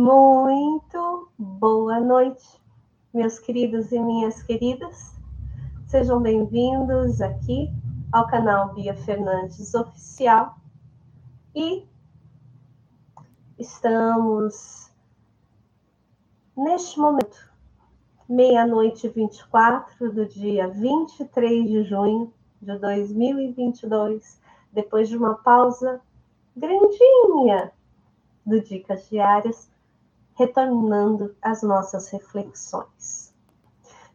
Muito boa noite, meus queridos e minhas queridas. Sejam bem-vindos aqui ao canal Bia Fernandes Oficial. E estamos neste momento, meia-noite 24 do dia 23 de junho de 2022, depois de uma pausa grandinha do Dicas Diárias, retornando às nossas reflexões.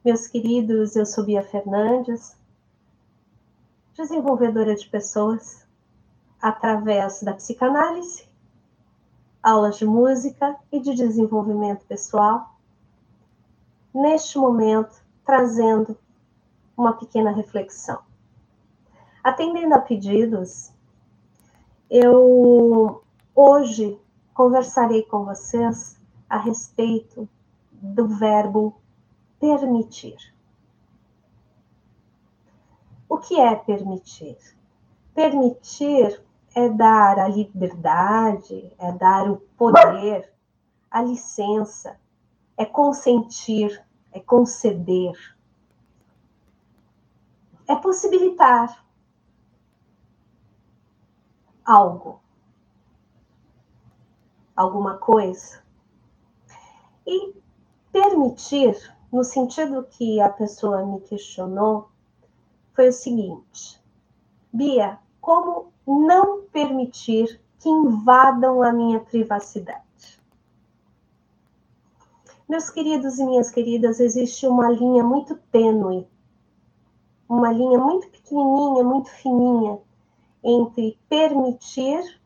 Meus queridos, eu sou Bia Fernandes, desenvolvedora de pessoas, através da psicanálise, aulas de música e de desenvolvimento pessoal. Neste momento, trazendo uma pequena reflexão. Atendendo a pedidos, eu hoje conversarei com vocês a respeito do verbo permitir. O que é permitir? Permitir é dar a liberdade, é dar o poder, a licença, é consentir, é conceder, é possibilitar algo, alguma coisa. E permitir, no sentido que a pessoa me questionou, foi o seguinte: Bia, como não permitir que invadam a minha privacidade? Meus queridos e minhas queridas, existe uma linha muito tênue, uma linha muito pequenininha, muito fininha, entre permitir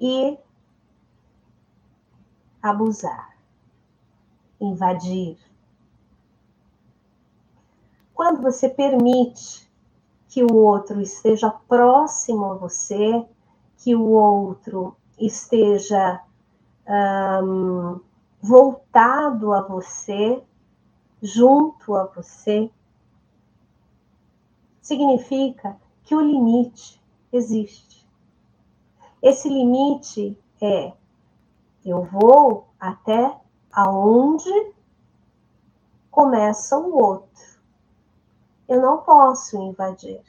e abusar, invadir. Quando você permite que o outro esteja próximo a você, que o outro esteja um, voltado a você, junto a você, significa que o limite existe. Esse limite é eu vou até aonde começa o outro. Eu não posso invadir.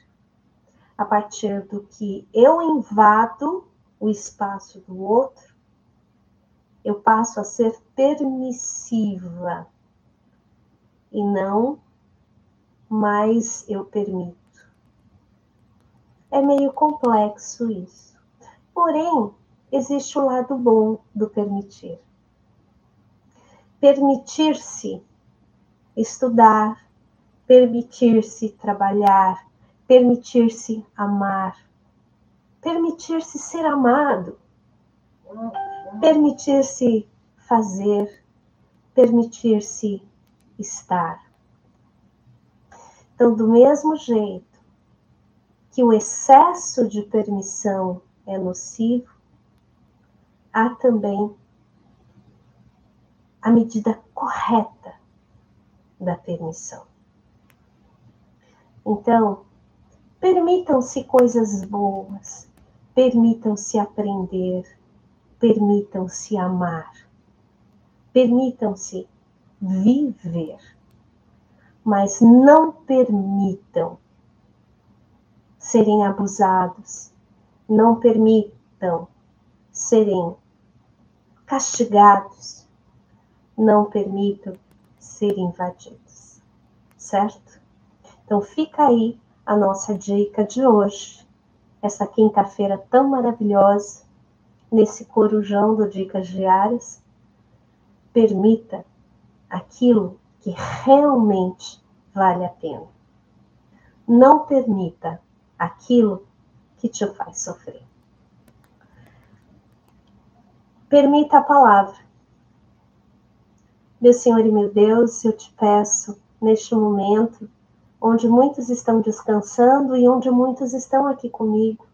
A partir do que eu invado o espaço do outro, eu passo a ser permissiva e não mais eu permito. É meio complexo isso. Porém, existe o lado bom do permitir. Permitir-se estudar, permitir-se trabalhar, permitir-se amar, permitir-se ser amado, permitir-se fazer, permitir-se estar. Então, do mesmo jeito que o excesso de permissão é nocivo, há também a medida correta da permissão. Então, permitam-se coisas boas, permitam-se aprender, permitam-se amar, permitam-se viver, mas não permitam serem abusados, não permitam serem castigados, não permitam ser invadidos, certo? Então fica aí a nossa dica de hoje, essa quinta-feira tão maravilhosa, nesse corujão do Dicas Diárias. Permita aquilo que realmente vale a pena. Não permita aquilo que te faz sofrer. Permita a palavra. Meu Senhor e meu Deus, eu te peço, neste momento, onde muitos estão descansando e onde muitos estão aqui comigo,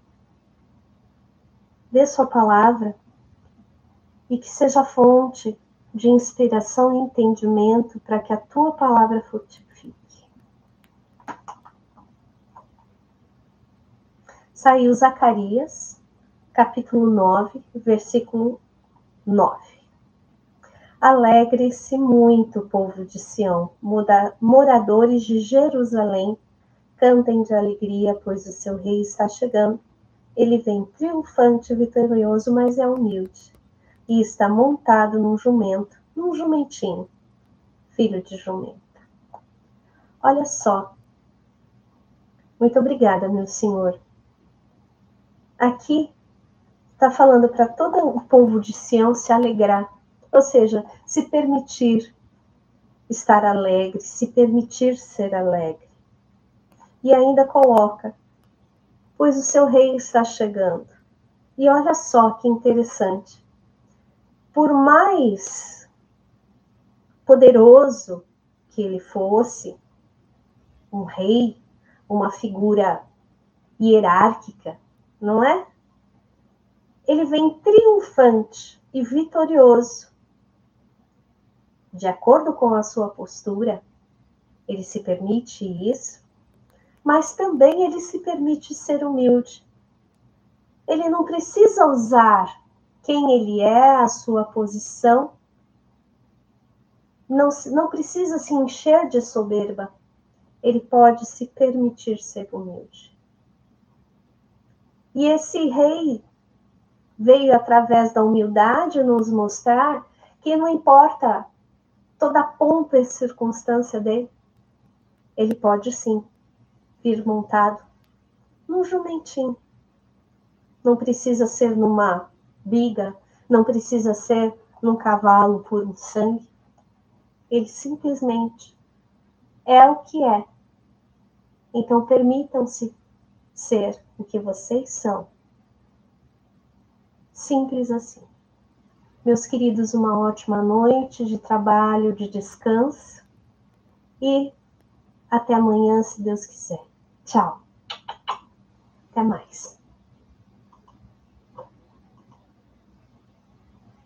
dê Sua palavra e que seja fonte de inspiração e entendimento para que a tua palavra frutifique. Saiu Zacarias, capítulo 9, versículo 9. Alegre-se muito, povo de Sião, moradores de Jerusalém, cantem de alegria, pois o seu rei está chegando. Ele vem triunfante e vitorioso, mas é humilde, e está montado num jumento, num jumentinho, filho de jumenta. Olha só. Muito obrigada, meu senhor. Aqui está falando para todo o povo de Sião se alegrar ou seja, se permitir estar alegre, se permitir ser alegre. E ainda coloca, pois o seu rei está chegando. E olha só que interessante. Por mais poderoso que ele fosse, um rei, uma figura hierárquica, não é? Ele vem triunfante e vitorioso de acordo com a sua postura, ele se permite isso, mas também ele se permite ser humilde. Ele não precisa usar quem ele é, a sua posição, não, não precisa se encher de soberba. Ele pode se permitir ser humilde. E esse rei veio através da humildade nos mostrar que não importa toda a pompa e circunstância dele, ele pode sim vir montado num jumentinho. Não precisa ser numa biga, não precisa ser num cavalo por sangue. Ele simplesmente é o que é. Então permitam-se ser o que vocês são. Simples assim. Meus queridos, uma ótima noite de trabalho, de descanso e até amanhã, se Deus quiser. Tchau. Até mais.